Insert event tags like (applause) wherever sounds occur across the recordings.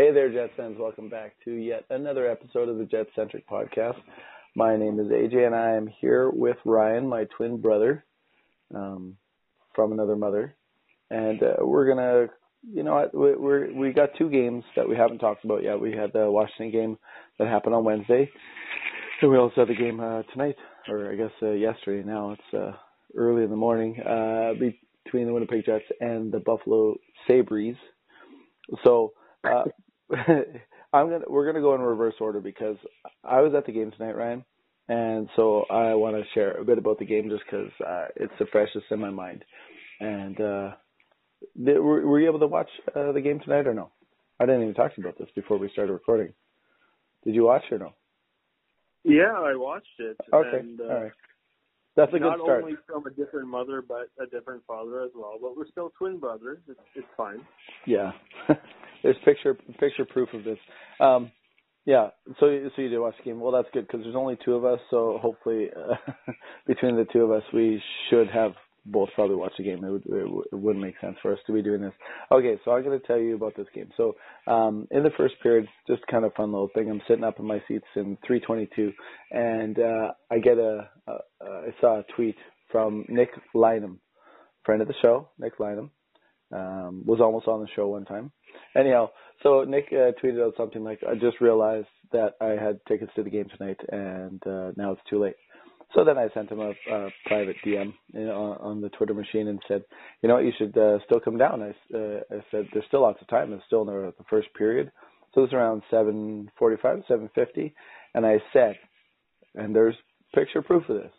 Hey there, Jets fans. Welcome back to yet another episode of the Jet Centric Podcast. My name is AJ, and I am here with Ryan, my twin brother, um, from another mother. And uh, we're gonna, you know, we we're, we got two games that we haven't talked about yet. We had the Washington game that happened on Wednesday, and we also had the game uh, tonight, or I guess uh, yesterday. Now it's uh, early in the morning uh, between the Winnipeg Jets and the Buffalo Sabres. So uh, (laughs) I'm gonna we're gonna go in reverse order because I was at the game tonight, Ryan, and so I want to share a bit about the game just because uh, it's the freshest in my mind. And uh, did, were, were you able to watch uh, the game tonight or no? I didn't even talk to you about this before we started recording. Did you watch or no? Yeah, I watched it. Okay, and, uh, all right. That's a good start. not only from a different mother, but a different father as well. But we're still twin brothers. It's, it's fine. Yeah, (laughs) there's picture picture proof of this. Um, yeah, so so you did watch the game. Well, that's good because there's only two of us, so hopefully uh, (laughs) between the two of us, we should have both probably watch the game. It, would, it wouldn't make sense for us to be doing this. Okay, so I'm going to tell you about this game. So um, in the first period, just kind of fun little thing. I'm sitting up in my seats in 322, and uh, I get a, a, a I saw a tweet from Nick Lynham, friend of the show. Nick Lynham um, was almost on the show one time. Anyhow, so Nick uh, tweeted out something like, "I just realized that I had tickets to the game tonight, and uh, now it's too late." So then I sent him a, a private DM you know, on, the Twitter machine and said, you know you should uh, still come down. I, uh, I said, there's still lots of time. It's still in the, the first period. So it's around 7:45, 7:50, and I said, and there's picture proof of this.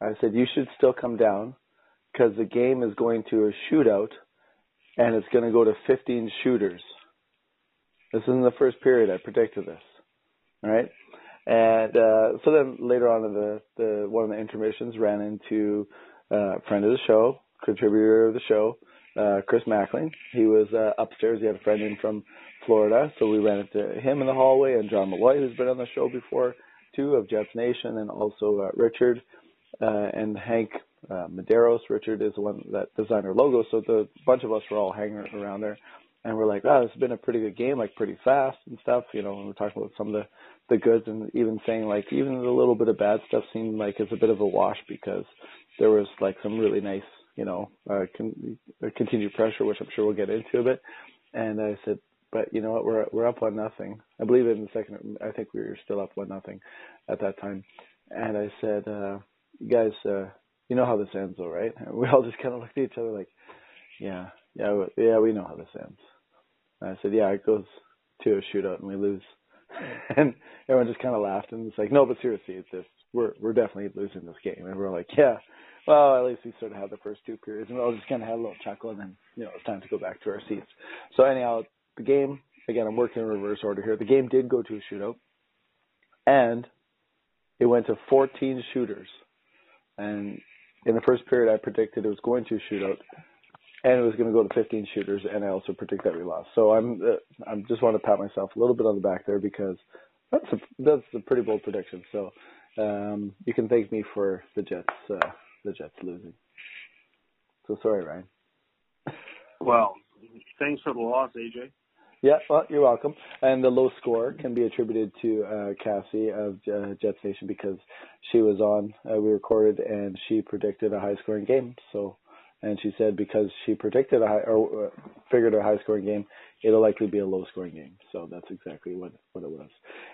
I said you should still come down because the game is going to a shootout, and it's going to go to 15 shooters. This is in the first period. I predicted this. All right. And uh, so then later on in the, the one of the intermissions ran into uh, a friend of the show, contributor of the show, uh, Chris Mackling. He was uh, upstairs. He had a friend in from Florida, so we ran into him in the hallway. And John Malloy, who's been on the show before too, of Jets Nation, and also uh, Richard uh, and Hank uh, Medeiros. Richard is the one that designed our logo, so the bunch of us were all hanging around there and we're like, wow, this has been a pretty good game, like pretty fast and stuff, you know, and we're talking about some of the, the goods and even saying like even the little bit of bad stuff seemed like it's a bit of a wash because there was like some really nice, you know, uh, con- continued pressure, which I'm sure we'll get into a bit. And I said, but you know what, we're, we're up one nothing. I believe in the second, I think we were still up one nothing at that time. And I said, uh, you guys, uh, you know how this ends though, right? And (laughs) we all just kind of looked at each other like, yeah, yeah, yeah, we know how this ends. And I said, yeah, it goes to a shootout and we lose. (laughs) and everyone just kind of laughed and it's like, no, but seriously, it's just we're we're definitely losing this game. And we're like, yeah, well, at least we sort of had the first two periods, and we all just kind of had a little chuckle, and then you know it's time to go back to our seats. So anyhow, the game again, I'm working in reverse order here. The game did go to a shootout, and it went to 14 shooters. And in the first period, I predicted it was going to a shootout and it was going to go to 15 shooters, and I also predict that we lost. So I'm uh, I'm just want to pat myself a little bit on the back there because that's a that's a pretty bold prediction. So um, you can thank me for the Jets uh, the Jets losing. So sorry, Ryan. Well, thanks for the loss, AJ. Yeah, well, you're welcome. And the low score can be attributed to uh, Cassie of uh, Jets Nation because she was on. Uh, we recorded and she predicted a high scoring game. So and she said because she predicted a high or uh, figured a high scoring game, it'll likely be a low scoring game. So that's exactly what what it was.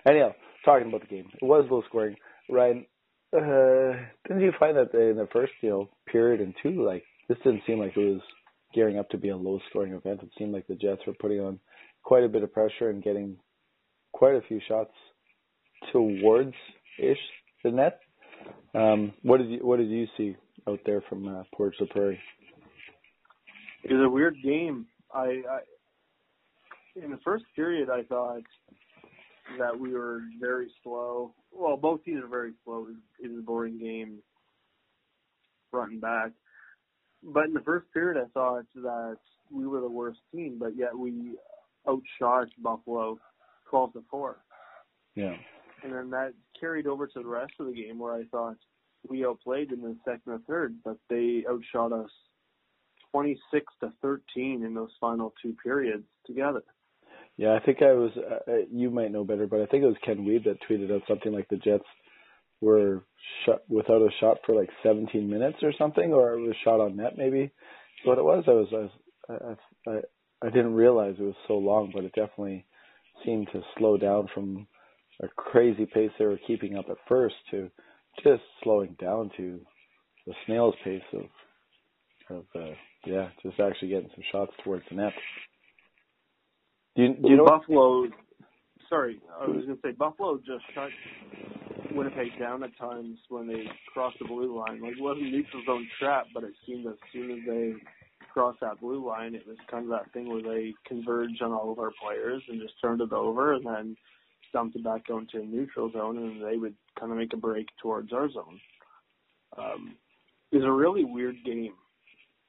Anyhow, talking about the game, it was low scoring. Ryan, uh, didn't you find that in the first you know period and two, like this didn't seem like it was gearing up to be a low scoring event. It seemed like the Jets were putting on quite a bit of pressure and getting quite a few shots towards ish the net. Um, what did you what did you see out there from uh, Portage Prairie? It was a weird game. I, I in the first period, I thought that we were very slow. Well, both teams are very slow. It was a boring game, front and back. But in the first period, I thought that we were the worst team, but yet we outshot Buffalo 12 to four. Yeah. And then that carried over to the rest of the game, where I thought we outplayed in the second or third, but they outshot us 26 to 13 in those final two periods together. Yeah, I think I was. Uh, uh, you might know better, but I think it was Ken Wiebe that tweeted out something like the Jets were shot without a shot for like 17 minutes or something, or it was shot on net maybe. What it was, I was, I, was, I, I, didn't realize it was so long, but it definitely seemed to slow down from a crazy pace they were keeping up at first to just slowing down to the snail's pace of, of uh, yeah, just actually getting some shots towards the net. Do you, do you know Buffalo? Sorry, I was going to say Buffalo just shut Winnipeg down at times when they crossed the blue line. Like it wasn't neutral zone trap, but it seemed as soon as they crossed that blue line, it was kind of that thing where they converged on all of our players and just turned it over, and then dumped it back into a neutral zone, and they would kind of make a break towards our zone. Um, it was a really weird game.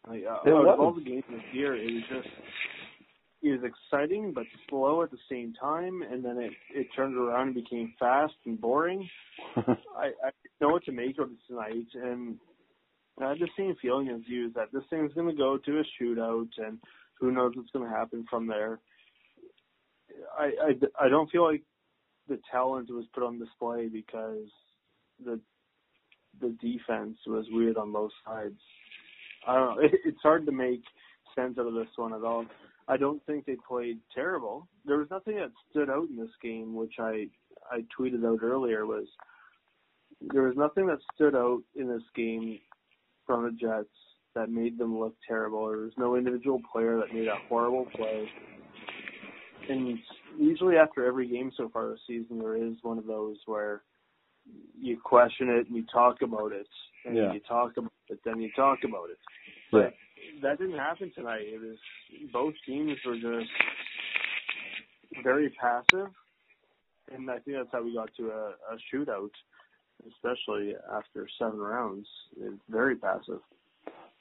Like, uh, out of all the games this year, it was just it was exciting but slow at the same time, and then it it turned around and became fast and boring. (laughs) I, I know what to make of it tonight, and I had the same feeling as you that this thing's going to go to a shootout, and who knows what's going to happen from there. I, I I don't feel like the talent was put on display because the the defense was weird on both sides. I don't know. (laughs) It, it's hard to make sense out of this one at all. I don't think they played terrible. There was nothing that stood out in this game, which I I tweeted out earlier was there was nothing that stood out in this game from the Jets that made them look terrible. There was no individual player that made a horrible play. And usually after every game so far this season, there is one of those where you question it and you talk about it, and yeah. you talk about it, then you talk about it. But yeah that didn't happen tonight. It was both teams were just very passive, and I think that's how we got to a, a shootout, especially after seven rounds. It's very passive.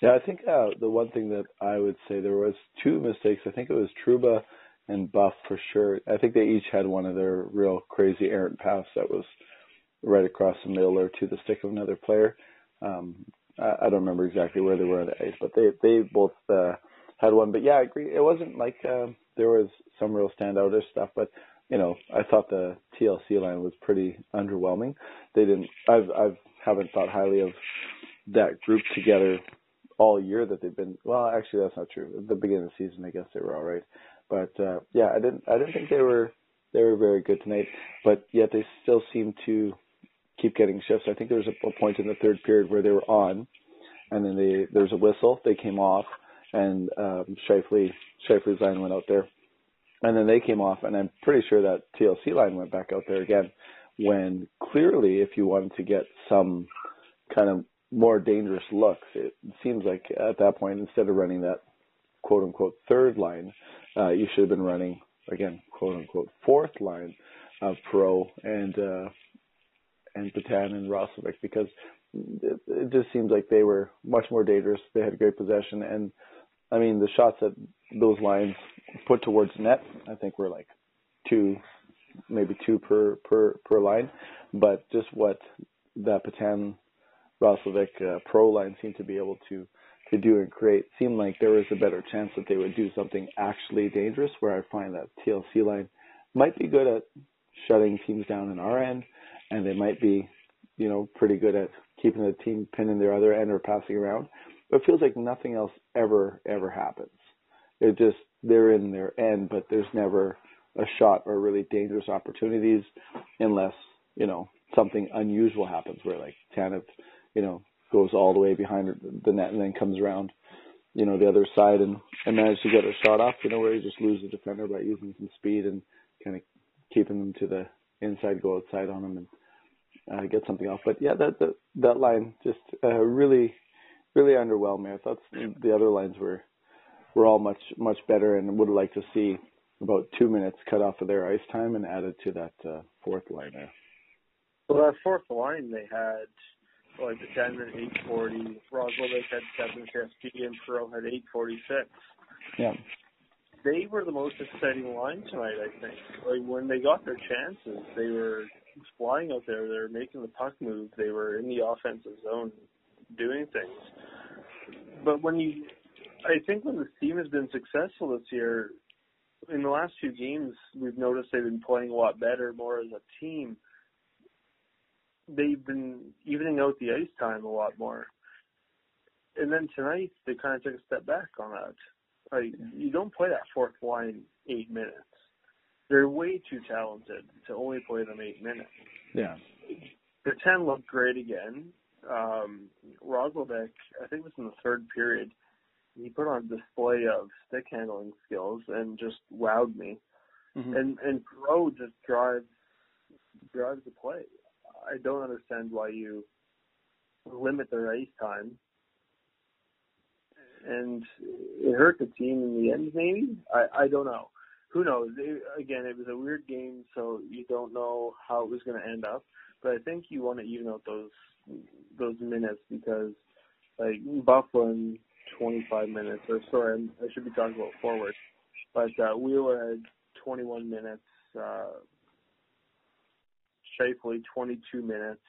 Yeah, I think uh, the one thing that I would say there was two mistakes. I think it was Trouba and Buff for sure. I think they each had one of their real crazy errant pass that was right across the middle or to the stick of another player. Um, I don't remember exactly where they were on the ice, but they they both uh, had one. But yeah, I agree. It wasn't like uh, there was some real standoutish stuff, but you know, I thought the TLC line was pretty underwhelming. They didn't. I've I've haven't thought highly of that group together all year that they've been. Well, actually, that's not true. At the beginning of the season, I guess they were all right. But uh, yeah, I didn't. I didn't think they were they were very good tonight. But yet they still seem to keep getting shifts. I think there was a, point in the third period where they were on, and then they there was a whistle. They came off, and um, Scheifele Scheifele's line went out there, and then they came off, and I'm pretty sure that TLC line went back out there again. When clearly, if you wanted to get some kind of more dangerous looks, it seems like at that point, instead of running that quote unquote third line, uh, you should have been running again quote unquote fourth line of Perreault and uh, and Petan and Roslovic because it, it just seems like they were much more dangerous. They had great possession, and I mean the shots that those lines put towards net, I think we're like two, maybe two per per per line, but just what that Petan Roslovic uh, pro line seemed to be able to to do and create seemed like there was a better chance that they would do something actually dangerous. Where I find that TLC line might be good at shutting teams down in our end, and they might be, you know, pretty good at keeping the team pinned in their other end or passing around. But it feels like nothing else ever, ever happens. It just they're in their end, but there's never a shot or really dangerous opportunities unless, you know, something unusual happens where like Tanev, you know, goes all the way behind the net and then comes around, you know, the other side and, and manages to get a shot off, you know, where you just lose the defender by using some speed and kind of keeping them to the inside, go outside on them and uh, get something off. But yeah, that that, that line just uh, really really underwhelmed me. I thought the other lines were were all much much better, and would liked to see about two minutes cut off of their ice time and added to that uh, fourth line there. Well, that fourth line they had like the ten at eight forty. Roslovic had seven fifty, and Perreault had eight forty six. Yeah. They were the most exciting line tonight, I think. Like when they got their chances, they were flying out there. They were making the puck move. They were in the offensive zone doing things. But when you, I think when the team has been successful this year, in the last few games, we've noticed they've been playing a lot better, more as a team. They've been evening out the ice time a lot more. And then tonight, they kind of took a step back on that. Like, you don't play that fourth line eight minutes. They're way too talented to only play them eight minutes. Yeah. The 10 looked great again. Um, Roslovic, I think it was in the third period, he put on display of stick handling skills and just wowed me. Mm-hmm. And and Pro just drives drives the play. I don't understand why you limit their ice time. And it hurt the team in the end, maybe. I I don't know. Who knows? It, again, it was a weird game, so you don't know how it was going to end up. But I think you want to even out those those minutes because like Byfuglien 25 minutes, or sorry, I should be talking about forward. But uh, Wheeler had 21 minutes, uh, Scheifele 22 minutes,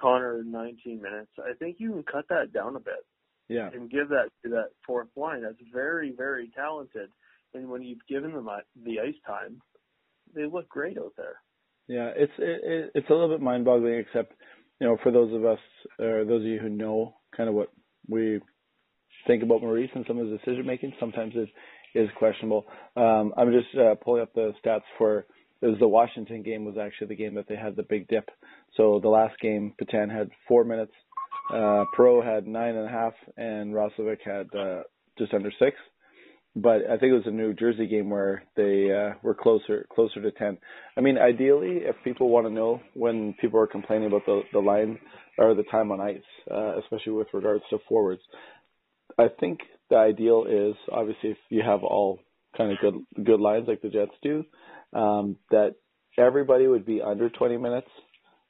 Connor 19 minutes. I think you can cut that down a bit. Yeah. And give that to that fourth line. That's very, very talented. And when you've given them the ice time, they look great out there. Yeah, it's it, it's a little bit mind-boggling, except you know, for those of us or those of you who know kind of what we think about Maurice and some of his decision making. Sometimes it is questionable. Um, I'm just uh, pulling up the stats for it was the Washington game was actually the game that they had the big dip. So the last game, Petan had four minutes, uh, Pro had nine and a half, and Roslovic had uh, just under six. But I think it was a New Jersey game where they uh, were closer closer to ten. I mean, ideally, if people want to know when people are complaining about the the line or the time on ice, uh, especially with regards to forwards, I think the ideal is obviously if you have all kind of good good lines like the Jets do, um, that everybody would be under 20 minutes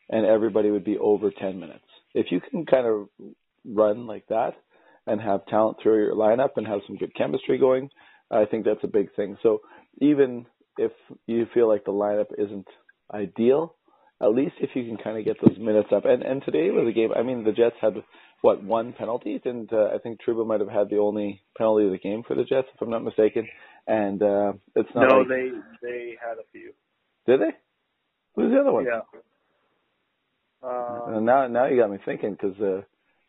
and everybody would be over 10 minutes. If you can kind of run like that and have talent through your lineup and have some good chemistry going, I think that's a big thing. So even if you feel like the lineup isn't ideal, at least if you can kind of get those minutes up. And and today was a game. I mean, the Jets had what one penalty, and uh, I think Trouba might have had the only penalty of the game for the Jets, if I'm not mistaken. And uh, it's not. No, like, they they had a few. did they? Who's the other one? Yeah. Uh, And now now you got me thinking because uh,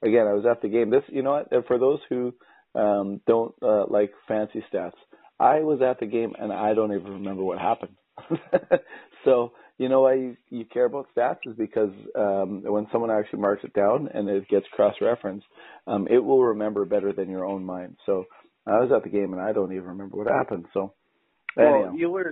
again I was at the game. This you know what? For those who um, don't uh, like fancy stats, I was at the game and I don't even remember what happened. (laughs) so you know why you, you care about stats is because um, when someone actually marks it down and it gets cross-referenced, um, it will remember better than your own mind. So I was at the game and I don't even remember what happened. So anyhow. well, Ehlers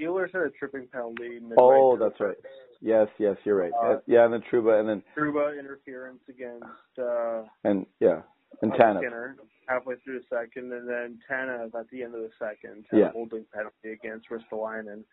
Ehlers had a tripping penalty. oh, that's right. Yes, yes, you're right. Uh, yeah, and then Trouba, and then Trouba interference against uh, and yeah, and uh, Tanev. Skinner halfway through the second, and then Tanev at the end of the second, Yeah. holding penalty against Ristolainen,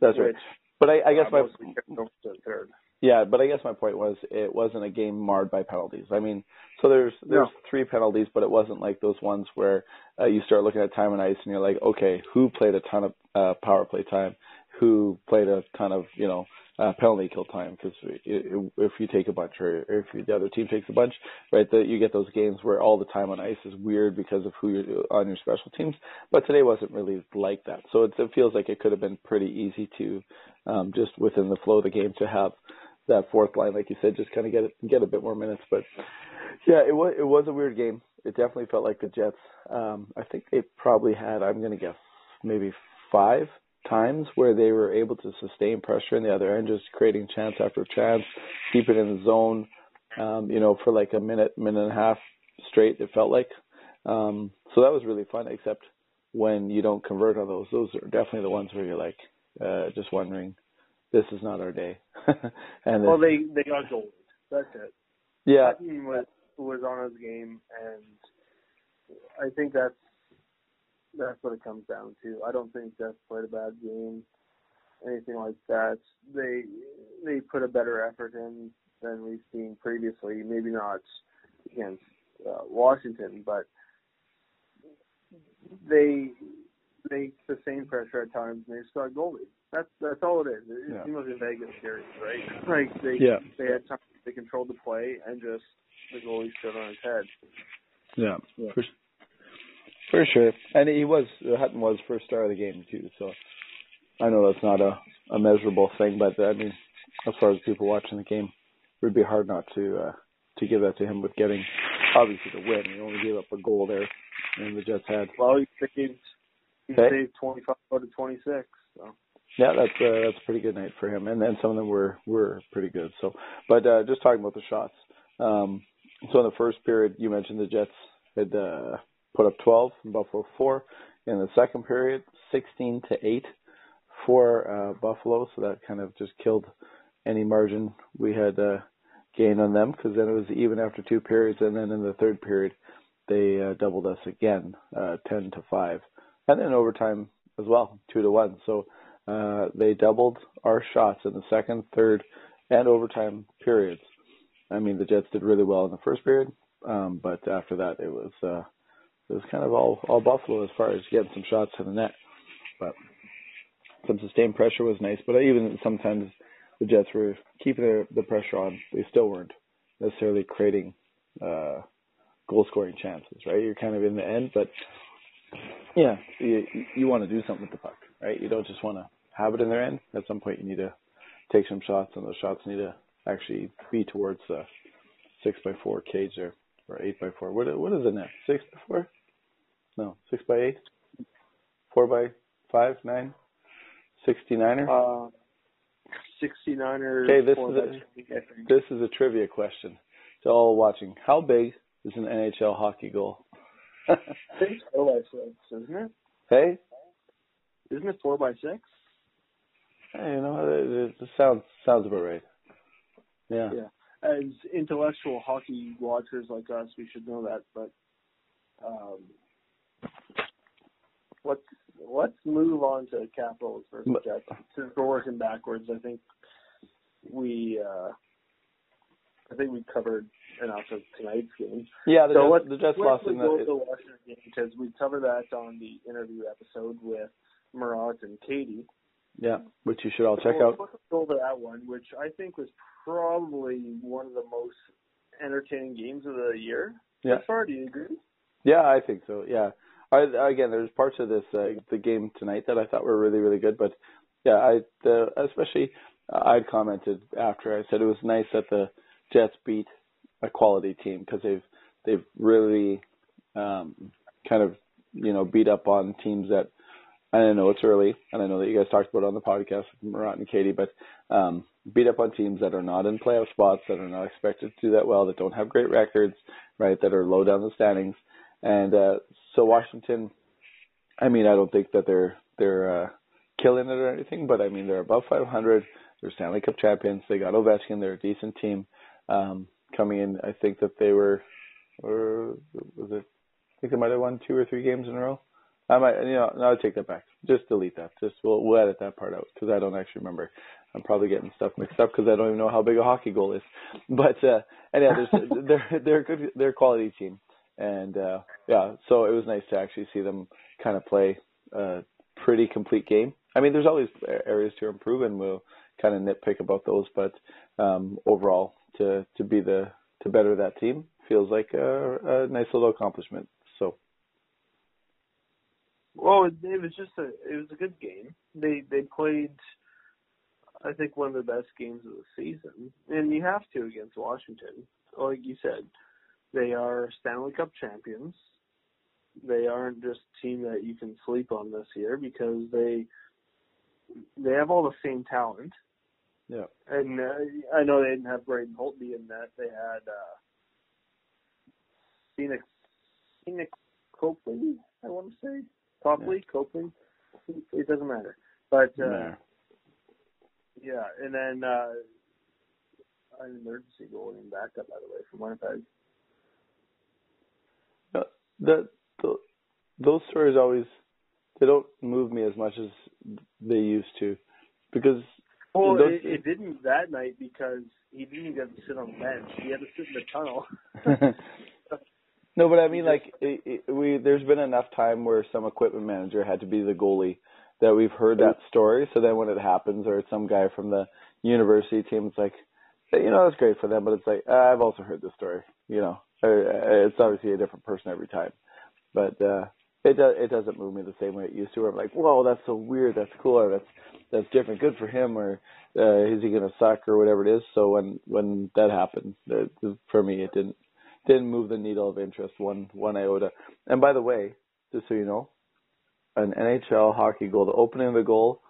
That's right. But I, I guess my mostly kept over to the third. yeah, but I guess my point was it wasn't a game marred by penalties. I mean, so there's there's No. three penalties, but it wasn't like those ones where uh, you start looking at time and ice and you're like, okay, who played a ton of uh, power play time, who played a ton of you know uh, penalty kill time? Because if you take a bunch or if the other team takes a bunch, right, that you get those games where all the time on ice is weird because of who you're on your special teams. But today wasn't really like that, so it, it feels like it could have been pretty easy to um, just within the flow of the game to have that fourth line, like you said, just kind of get get a bit more minutes. But yeah, it was it was a weird game. It definitely felt like the Jets. Um, I think they probably had, I'm going to guess, maybe five times where they were able to sustain pressure in the other end, just creating chance after chance, keep it in the zone. Um, you know, for like a minute, minute and a half straight, it felt like. Um, so that was really fun. Except when you don't convert on those, those are definitely the ones where you're like, uh, just wondering, this is not our day. (laughs) and Well, they they got gold. That's it. yeah, was was on his game, and I think that's that's what it comes down to. I don't think Jets played a bad game, anything like that. They they put a better effort in than we've seen previously. Maybe not against uh, Washington, but they they sustained pressure at times and they just got goalie. That's that's all it is. It, Yeah. seems like a Vegas series, right? Like they Yeah. they had time, they controlled the play and just the goalie stood on his head. Yeah, Yeah. for For sure, and he was Hutton was first star of the game too. So I know that's not a a measurable thing, but I mean, as far as people watching the game, it would be hard not to uh, to give that to him with getting obviously the win. He only gave up a goal there, and the Jets had. Well, he saved he Okay. saved twenty five out of twenty six. So Yeah, that's uh, that's a pretty good night for him, and then some of them were were pretty good. So, but uh, just talking about the shots. Um, so in the first period, you mentioned the Jets had uh, put up 12, and Buffalo four. In the second period, 16 to eight for uh, Buffalo. So that kind of just killed any margin we had uh, gained on them because then it was even after two periods, and then in the third period, they uh, doubled us again, uh, 10 to five, and then overtime as well, two to one. So uh, they doubled our shots in the second, third, and overtime periods. I mean, the Jets did really well in the first period, um, but after that, it was it was kind of all all Buffalo as far as getting some shots to the net. But some sustained pressure was nice, but even sometimes the Jets were keeping the, the pressure on. They still weren't necessarily creating uh, goal scoring chances, right? You're kind of in the end, but yeah, you you want to do something with the puck, right? You don't just want to have it in their end. At some point, you need to take some shots, and those shots need to actually be towards the six by four cage there, or eight by four. What what is it now? Six by four? No, six by eight. Four by five, nine, sixty niner. uh, sixty niner. Okay, this is a- This is a trivia question to all watching. How big is an NHL hockey goal? (laughs) I think four by six, isn't it? hey, Isn't it four by six? hey, you know, it, it sounds sounds about right. Yeah. Yeah. As intellectual hockey watchers like us, we should know that. But um, let's let's move on to Capitals versus Jets. Since we're working backwards, I think we uh, I think we covered enough of tonight's game. Yeah, the so Jets, let's, the Jets lost in go the. the Washington game because we covered that on the interview episode with Murat and Katie. Yeah, which you should all check out. go over that one, which I think was probably one of the most entertaining games of the year. Yeah. So far, do you agree? Yeah, I think so. Yeah. I, again, there's parts of this uh, the game tonight that I thought were really really good, but yeah, I the, especially uh, I'd commented after I said it was nice that the Jets beat a quality team because they've they've really um, kind of you know beat up on teams that I know it's early, and I know that you guys talked about it on the podcast with Murat and Katie, but um, beat up on teams that are not in playoff spots, that are not expected to do that well, that don't have great records, right, that are low down the standings, and uh, so Washington, I mean, I don't think that they're they're uh, killing it or anything, but I mean they're above 500. They're Stanley Cup champions. They got Ovechkin. They're a decent team. Um, coming in, I think that they were, or was it? I think they might have won two or three games in a row. I might, you know, no, I'll take that back. Just delete that. Just we'll, we'll edit that part out because I don't actually remember. I'm probably getting stuff mixed up because I don't even know how big a hockey goal is. (laughs) But uh, and there's, (laughs) they're they're a good, they're a quality team, and uh, yeah, so it was nice to actually see them kind of play a pretty complete game. I mean, there's always areas to improve, and we'll kind of nitpick about those. But um, overall, to to be the to better that team feels like a, a nice little accomplishment. So Well, it, it was just a it was a good game. They they played, I think, one of the best games of the season, and you have to against Washington. Like you said, they are Stanley Cup champions. They aren't just a team that you can sleep on this year because they they have all the same talent. yeah, And uh, I know they didn't have Braden Holtby in that. They had uh, Phoenix Phoenix Copley, I want to say. Copley, Copley. It doesn't matter. But uh, yeah, and then uh, an emergency goal in backup, by the way, from Winnipeg. Uh, the, the those stories always they don't move me as much as they used to because Well, Those- it, it didn't that night because he didn't get to sit on the bench. He had to sit in the tunnel. (laughs) no, but I mean, (laughs) like it, it, we there's been enough time where some equipment manager had to be the goalie that we've heard that story. So then when it happens, or it's some guy from the university team, it's like, you know, it's great for them, but it's like uh, I've also heard this story. You know, Uh, it's obviously a different person every time, but uh it does it doesn't move me the same way it used to. Where I'm like, whoa, that's so weird, that's cool, or that's that's different, good for him, or uh, is he gonna suck or whatever it is. So when when that happened, for me, it didn't didn't move the needle of interest one one iota. And by the way, just so you know, an NHL hockey goal, the opening of the goal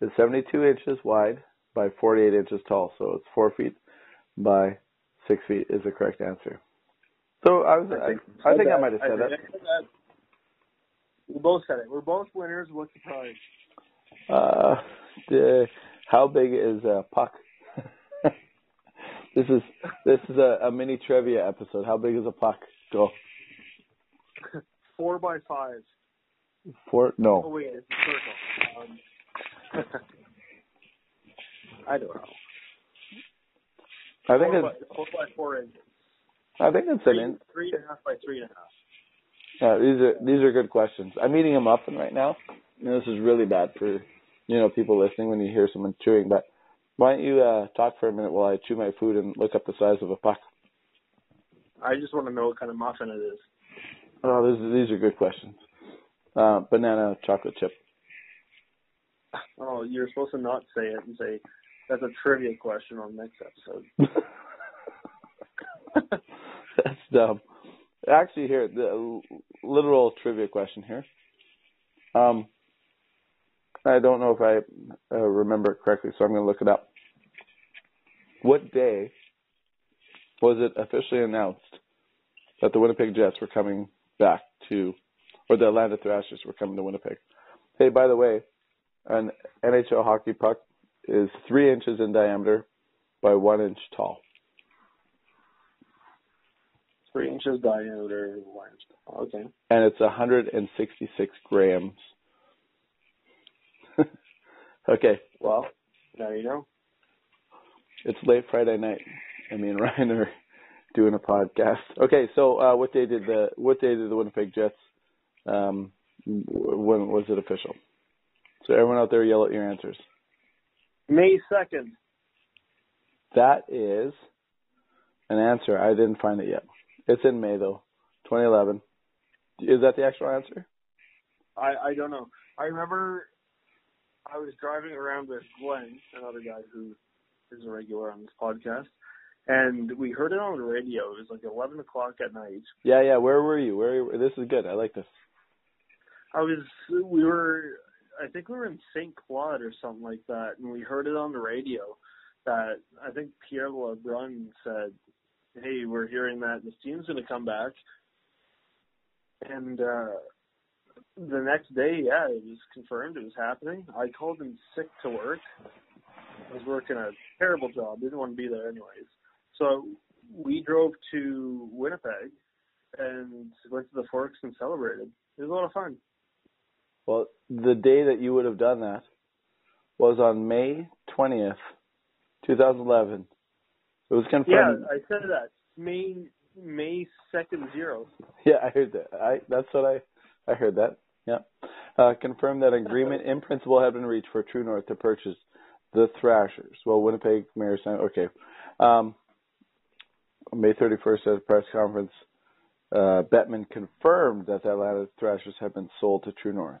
is 72 inches wide by 48 inches tall, so it's four feet by six feet is the correct answer. So I was, I think I, I, think I might have said that. that. We both said it. We're both winners. What's the prize? Uh, the, how big is a puck? (laughs) this is this is a, a mini trivia episode. How big is a puck? Go. (laughs) Four by five. Four? No. Oh wait, it's a circle. Um, (laughs) I don't know. I think four it's by, four by four inches. I think it's three, an in, three and a half by three and a half. Yeah, these are these are good questions. I'm eating a muffin right now. Know, this is really bad for you know people listening when you hear someone chewing. But why don't you uh, talk for a minute while I chew my food and look up the size of a puck? I just want to know what kind of muffin it is. Oh, these these are good questions. Uh, banana chocolate chip. Oh, you're supposed to not say it and say that's a trivia question on next episode. (laughs) (laughs) (laughs) that's dumb. Actually, here the literal trivia question here. Um, I don't know if I uh, remember it correctly, so I'm going to look it up. What day was it officially announced that the Winnipeg Jets were coming back to, or the Atlanta Thrashers were coming to Winnipeg? Hey, by the way, an NHL hockey puck is three inches in diameter by one inch tall. Three inches diameter, one. Okay. And it's 166 grams. (laughs) okay. Well, now you know. It's late Friday night. I mean, (laughs) Ryan are doing a podcast. Okay, so uh, what day did the what day did the Winnipeg Jets? Um, when was it official? So everyone out there, yell out your answers. May 2nd. That is an answer. I didn't find it yet. It's in May, though. 2011. Is that the actual answer? I, I don't know. I remember I was driving around with Glenn, another guy who is a regular on this podcast, and we heard it on the radio. It was like 11 o'clock at night. Yeah, yeah. Where were you? Where? were, This is good. I like this. I was. We were I think we were in St. Claude or something like that, and we heard it on the radio that I think Pierre LeBrun said, "Hey, we're hearing that this team's going to come back." And uh the next day, yeah, it was confirmed it was happening. I called in sick to work. I was working a terrible job. Didn't want to be there anyways. So we drove to Winnipeg and went to the Forks and celebrated. It was a lot of fun. Well, the day that you would have done that was on May 20th, 2011. It was confirmed. Yeah, I said that. May May second zero. (laughs) Yeah, I heard that. I that's what I I heard that. Yeah. Uh, confirmed that agreement in principle had been reached for True North to purchase the Thrashers. Well, Winnipeg Mayor signed. Okay. Um, May 31st at a press conference, uh, Bettman confirmed that the Atlanta Thrashers had been sold to True North.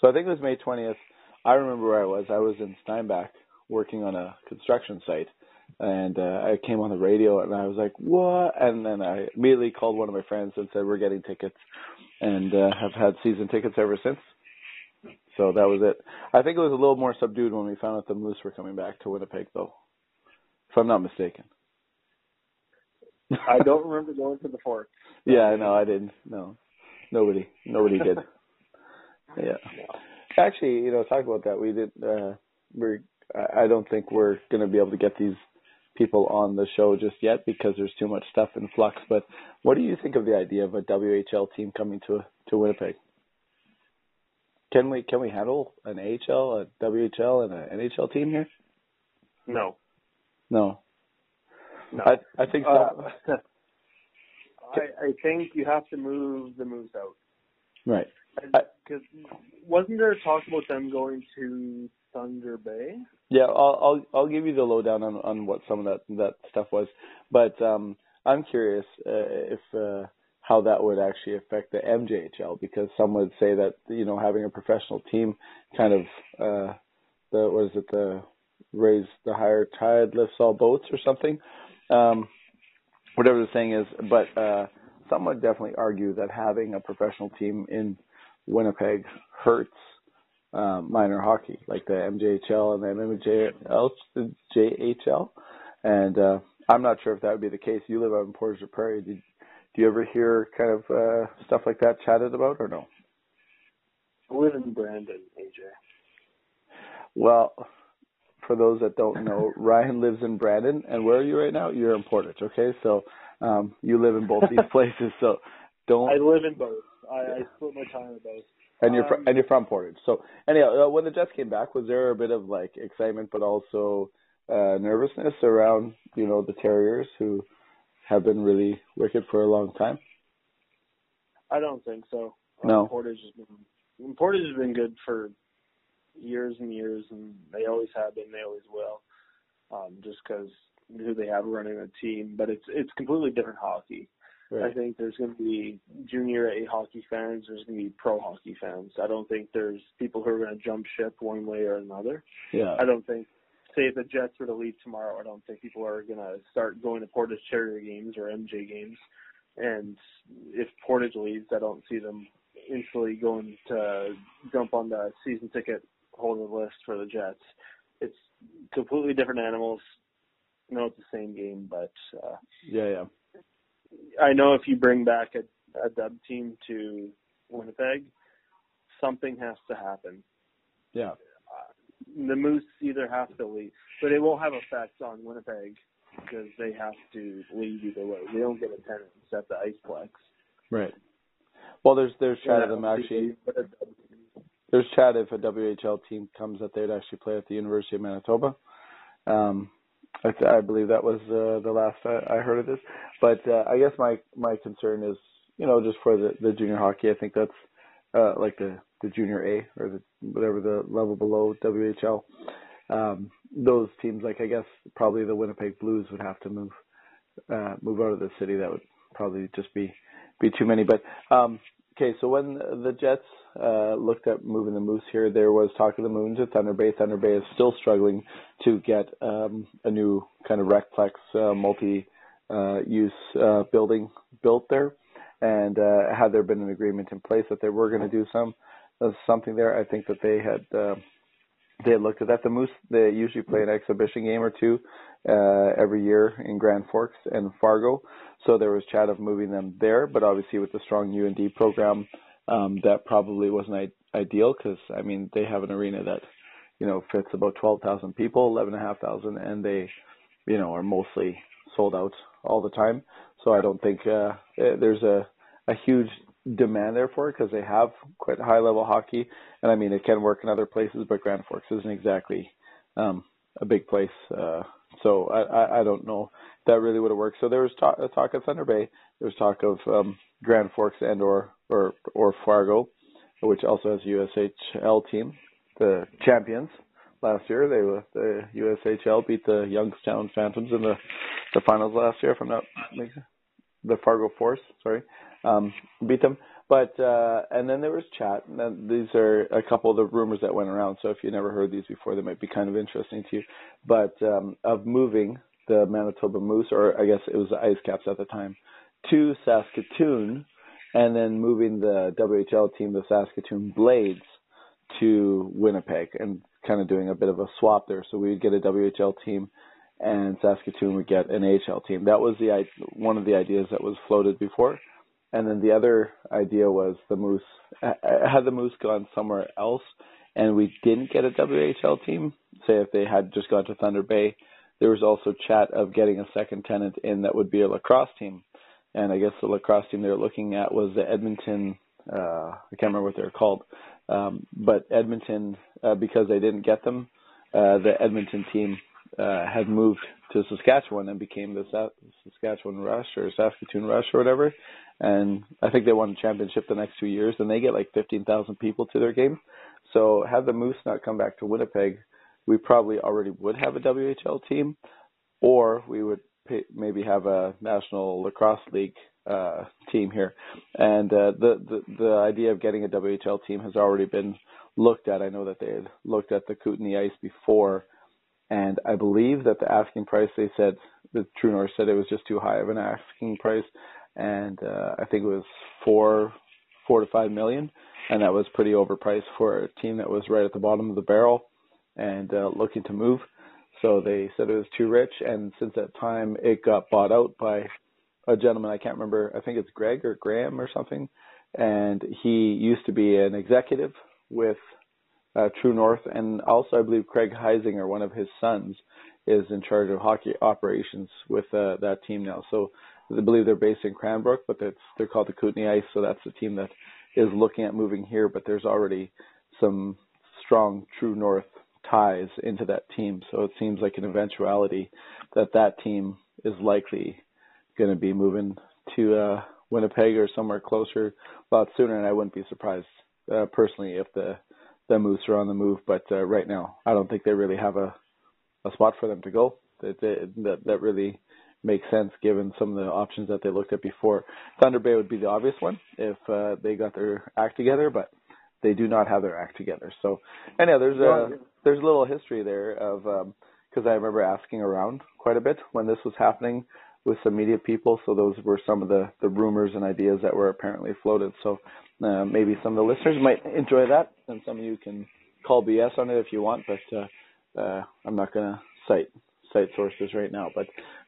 So I think it was May 20th. I remember where I was. I was in Steinbach working on a construction site, and uh, I came on the radio and I was like, "What?" And then I immediately called one of my friends and said, "We're getting tickets," and uh, have had season tickets ever since. So that was it. I think it was a little more subdued when we found out the Moose were coming back to Winnipeg, though, if I'm not mistaken. I don't remember going to the fort. (laughs) Yeah, no, I didn't. No, nobody, nobody did. (laughs) Yeah. Actually, you know, talk about that. We did. Uh, we're. I don't think we're going to be able to get these people on the show just yet because there's too much stuff in flux. But what do you think of the idea of a WHL team coming to to Winnipeg? Can we can we handle an AHL, a WHL, and an NHL team here? No. No. No. I I think so. Uh, I I think you have to move the Moose out. Right. Because wasn't there talk about them going to Thunder Bay? Yeah, I'll I'll I'll give you the lowdown on on what some of that that stuff was, but um I'm curious uh, if uh how that would actually affect the MJHL because some would say that you know having a professional team kind of uh, the what is it the raise the higher tide lifts all boats or something, um, whatever the saying is. But uh, some would definitely argue that having a professional team in Winnipeg hurts um, minor hockey, like the MJHL and the MJHL, the JHL. And uh, I'm not sure if that would be the case. You live out in Portage la Prairie. Did, do you ever hear kind of uh, stuff like that chatted about, or no? I live in Brandon, AJ. Well, for those that don't know, (laughs) Ryan lives in Brandon, and where are you right now? You're in Portage, okay? So um, you live in both these (laughs) places, so don't. I live in both. I, I split my time in both. And you're um, and you're from Portage. So anyhow, uh, when the Jets came back, was there a bit of like excitement, but also uh, nervousness around you know the Terriers who have been really wicked for a long time? I don't think so. No. Um, Portage has been Portage has been good for years and years, and they always have been. They always will. Um, just because who they have running the team, but it's it's completely different hockey. Right. I think there's going to be junior A hockey fans. There's going to be pro hockey fans. I don't think there's people who are going to jump ship one way or another. Yeah. I don't think, say, if the Jets were to leave tomorrow, I don't think people are going to start going to Portage Terrier games or MJ games. And if Portage leaves, I don't see them instantly going to jump on the season ticket holder list for the Jets. It's completely different animals. No, it's the same game, but uh, yeah, yeah I know if you bring back a, a dub team to Winnipeg, something has to happen. Yeah. Uh, the Moose either have to leave, but it will have effects on Winnipeg because they have to leave either way. They don't get attendance at the Iceplex. Right. Well, there's there's chat of them actually. There's chat if a WHL team comes that they'd actually play at the University of Manitoba. Um, I, I believe that was uh, the last I, I heard of this. But uh, I guess my my concern is, you know, just for the the junior hockey. I think that's uh, like the the junior A or the whatever the level below WHL. Um, those teams, like I guess probably the Winnipeg Blues would have to move uh, move out of the city. That would probably just be be too many. But um, okay, so when the Jets uh, looked at moving the Moose here, there was talk of the moon to Thunder Bay. Thunder Bay is still struggling to get um, a new kind of recplex uh, multi uh, use uh, building built there. And uh, had there been an agreement in place that they were going to do some uh, something there, I think that they had uh, they had looked at that. The Moose they usually play an exhibition game or two uh, every year in Grand Forks and Fargo, so there was chat of moving them there. But obviously, with the strong UND program, um, that probably wasn't ideal because I mean they have an arena that you know fits about twelve thousand people, eleven and a half thousand, and they you know are mostly sold out all the time. So I don't think uh, eh, there's a a huge demand there for it because they have quite high level hockey, and I mean it can work in other places, but Grand Forks isn't exactly um, a big place. Uh, so I, I, I don't know that really would have worked. So there was talk, talk of Thunder Bay. There was talk of um, Grand Forks and or or or Fargo, which also has a USHL team, the champions last year. They the USHL beat the Youngstown Phantoms in the the finals last year. If I'm not the Fargo Force, sorry, um, beat them. But uh, and then there was chat. And these are a couple of the rumors that went around. So if you never heard these before, they might be kind of interesting to you. But um, of moving the Manitoba Moose, or I guess it was the Ice Caps at the time, to Saskatoon, and then moving the WHL team, the Saskatoon Blades, to Winnipeg, and kind of doing a bit of a swap there. So we would get a WHL team, and Saskatoon would get an AHL team. That was the one of the ideas that was floated before. And then the other idea was the Moose had the Moose gone somewhere else, and we didn't get a WHL team. Say if they had just gone to Thunder Bay, there was also chat of getting a second tenant in that would be a lacrosse team. And I guess the lacrosse team they were looking at was the Edmonton. Uh, I can't remember what they're called, um, but Edmonton uh, because they didn't get them, uh, the Edmonton team uh, had moved to Saskatchewan and became the Sa- Saskatchewan Rush or Saskatoon Rush or whatever. And I think they won the championship the next two years, and they get like 15,000 people to their game. So had the Moose not come back to Winnipeg, we probably already would have a WHL team, or we would maybe have a national lacrosse league uh, team here, and uh, the, the the idea of getting a WHL team has already been looked at. I know that they had looked at the Kootenay Ice before, and I believe that the asking price they said the True North said it was just too high of an asking price, and uh, I think it was four four to five million, and that was pretty overpriced for a team that was right at the bottom of the barrel and uh, looking to move. So they said it was too rich, and since that time, it got bought out by a gentleman I can't remember. I think it's Greg or Graham or something, and he used to be an executive with uh, True North, and also I believe Craig Heisinger, one of his sons, is in charge of hockey operations with uh, that team now. So I believe they're based in Cranbrook, but that's, they're called the Kootenay Ice, so that's the team that is looking at moving here. But there's already some strong True North ties into that team, so it seems like an eventuality that that team is likely going to be moving to uh, Winnipeg or somewhere closer a lot sooner, and I wouldn't be surprised uh, personally if the the Moose are on the move. But uh, right now, I don't think they really have a a spot for them to go. That that that really makes sense given some of the options that they looked at before. Thunder Bay would be the obvious one if uh, they got their act together, but they do not have their act together. So, anyhow, there's a there's a little history there of because um, I remember asking around quite a bit when this was happening with some media people. So those were some of the the rumors and ideas that were apparently floated. So uh, maybe some of the listeners might enjoy that, and some of you can call BS on it if you want, but uh, uh, I'm not going to cite cite sources right now. But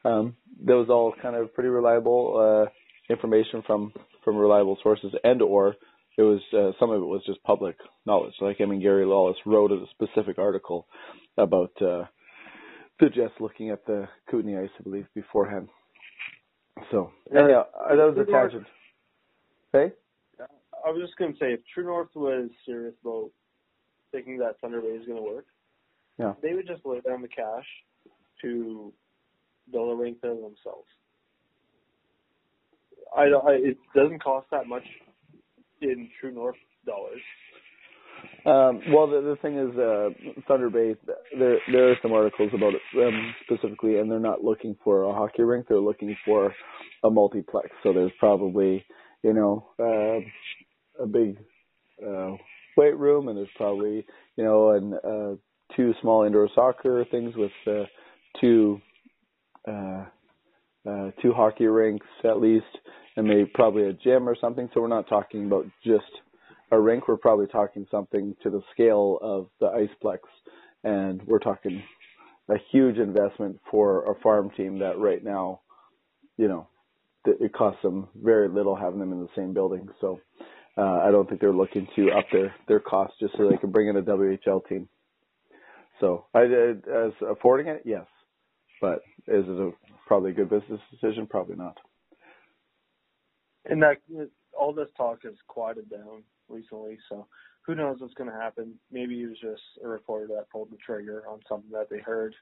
um, those all kind of pretty reliable uh, information from from reliable sources, and or it was uh, some of it was just public knowledge. Like I mean, Gary Lawless wrote a specific article about uh, the Jets looking at the Kootenay Ice, I believe, beforehand. So anyhow, uh, that was a tangent. Hey. I was just gonna say, if True North was serious about thinking that Thunder Bay is gonna work, yeah, they would just lay down the cash to build a rink there themselves. I, I it doesn't cost that much in True North dollars. Um, well, the, the thing is, uh, Thunder Bay, there there are some articles about it um, specifically, and they're not looking for a hockey rink. They're looking for a multiplex. So there's probably, you know, uh, a big uh, weight room, and there's probably, you know, and uh, two small indoor soccer things with uh, two uh, uh, two hockey rinks at least, and maybe probably a gym or something. So we're not talking about just a rink. We're probably talking something to the scale of the Iceplex, and we're talking a huge investment for a farm team that right now, you know, it costs them very little having them in the same building. So uh, I don't think they're looking to up their their costs just so they can bring in a WHL team. So I as affording it, yes, but is it a probably a good business decision? Probably not. And that all this talk has quieted down recently, so who knows what's going to happen? Maybe it was just a reporter that pulled the trigger on something that they heard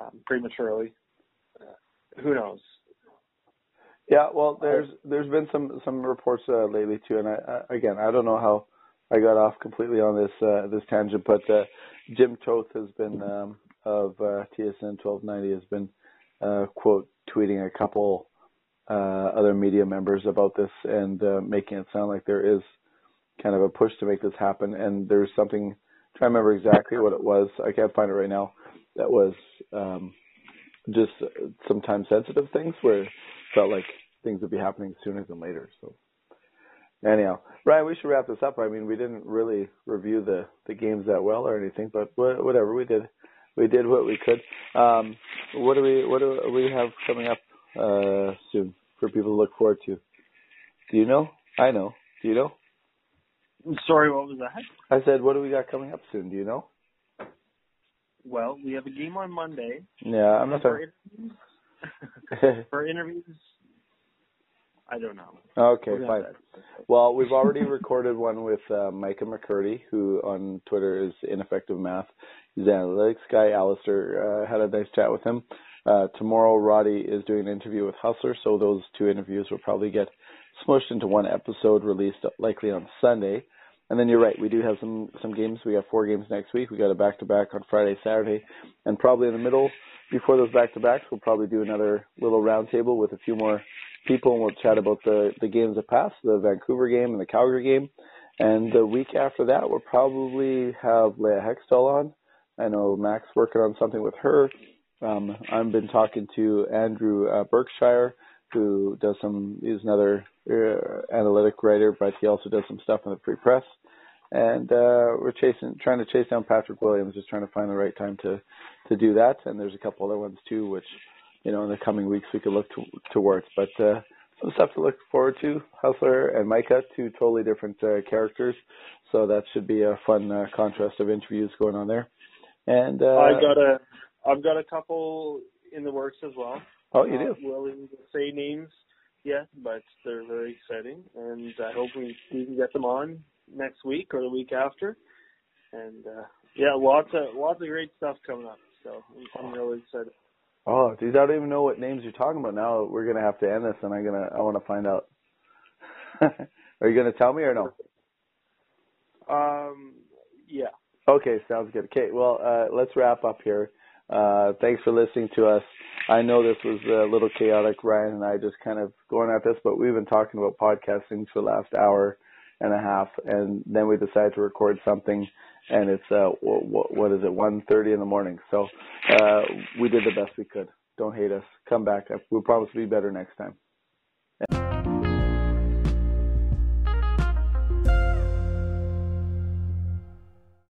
um, prematurely. Uh, who knows? Yeah, well, there's there's been some some reports uh, lately too, and I, I, again I don't know how I got off completely on this uh, this tangent, but uh, Jim Toth has been um, of uh, TSN 1290 has been uh, quote tweeting a couple uh, other media members about this and uh, making it sound like there is kind of a push to make this happen. And there's something, I'm trying to remember exactly what it was. I can't find it right now. That was um, just some time sensitive things where it felt like things would be happening sooner than later. So anyhow, Ryan, we should wrap this up. I mean, we didn't really review the the games that well or anything, but whatever we did we did what we could. Um, what do we what do we have coming up uh, soon for people to look forward to? Do you know? I know. Do you know? Sorry, what was that? I said, what do we got coming up soon? Do you know? Well, we have a game on Monday. Yeah, I'm not interviews, (laughs) for interviews, I don't know. Okay, fine. Well, we've already (laughs) recorded one with uh, Micah McCurdy, who on Twitter is ineffective math. He's an analytics guy. Alistair uh, had a nice chat with him. Uh, tomorrow, Roddy is doing an interview with Hustler, so those two interviews will probably get smushed into one episode, released likely on Sunday. and then you're right. We do have some some games. We got four games next week. We got a back to back on Friday, Saturday, and probably in the middle before those back to backs, we'll probably do another little roundtable with a few more people, and we'll chat about the the games that passed, the Vancouver game and the Calgary game. And the week after that, we'll probably have Leah Hextall on. I know Mac's working on something with her. Um, I've been talking to Andrew uh, Berkshire, who does some, he's another uh, analytic writer, but he also does some stuff in the free press. And uh, we're chasing, trying to chase down Patrick Williams, just trying to find the right time to to do that. And there's a couple other ones too, which you know in the coming weeks we could look to, towards. But uh, some stuff to look forward to. Hustler and Micah, two totally different uh, characters, so that should be a fun uh, contrast of interviews going on there. And uh, I got a, I've got a couple in the works as well. Oh, you do? Not willing to say names yet, but they're very exciting, and I hope we, we can get them on next week or the week after. And uh, yeah, lots of lots of great stuff coming up. So I'm really excited. Oh, dude, I don't even know what names you're talking about now. We're gonna have to end this, and I'm gonna I want to find out. (laughs) Are you gonna tell me or no? Um, yeah. Okay, sounds good. Okay, well, uh, let's wrap up here. Uh, thanks for listening to us. I know this was a little chaotic, Ryan and I just kind of going at this, but we've been talking about podcasting for the last hour and a half, and then we decided to record something, and it's uh, what, what is it, one thirty in the morning. So uh, we did the best we could. Don't hate us. Come back. We promise to be better next time.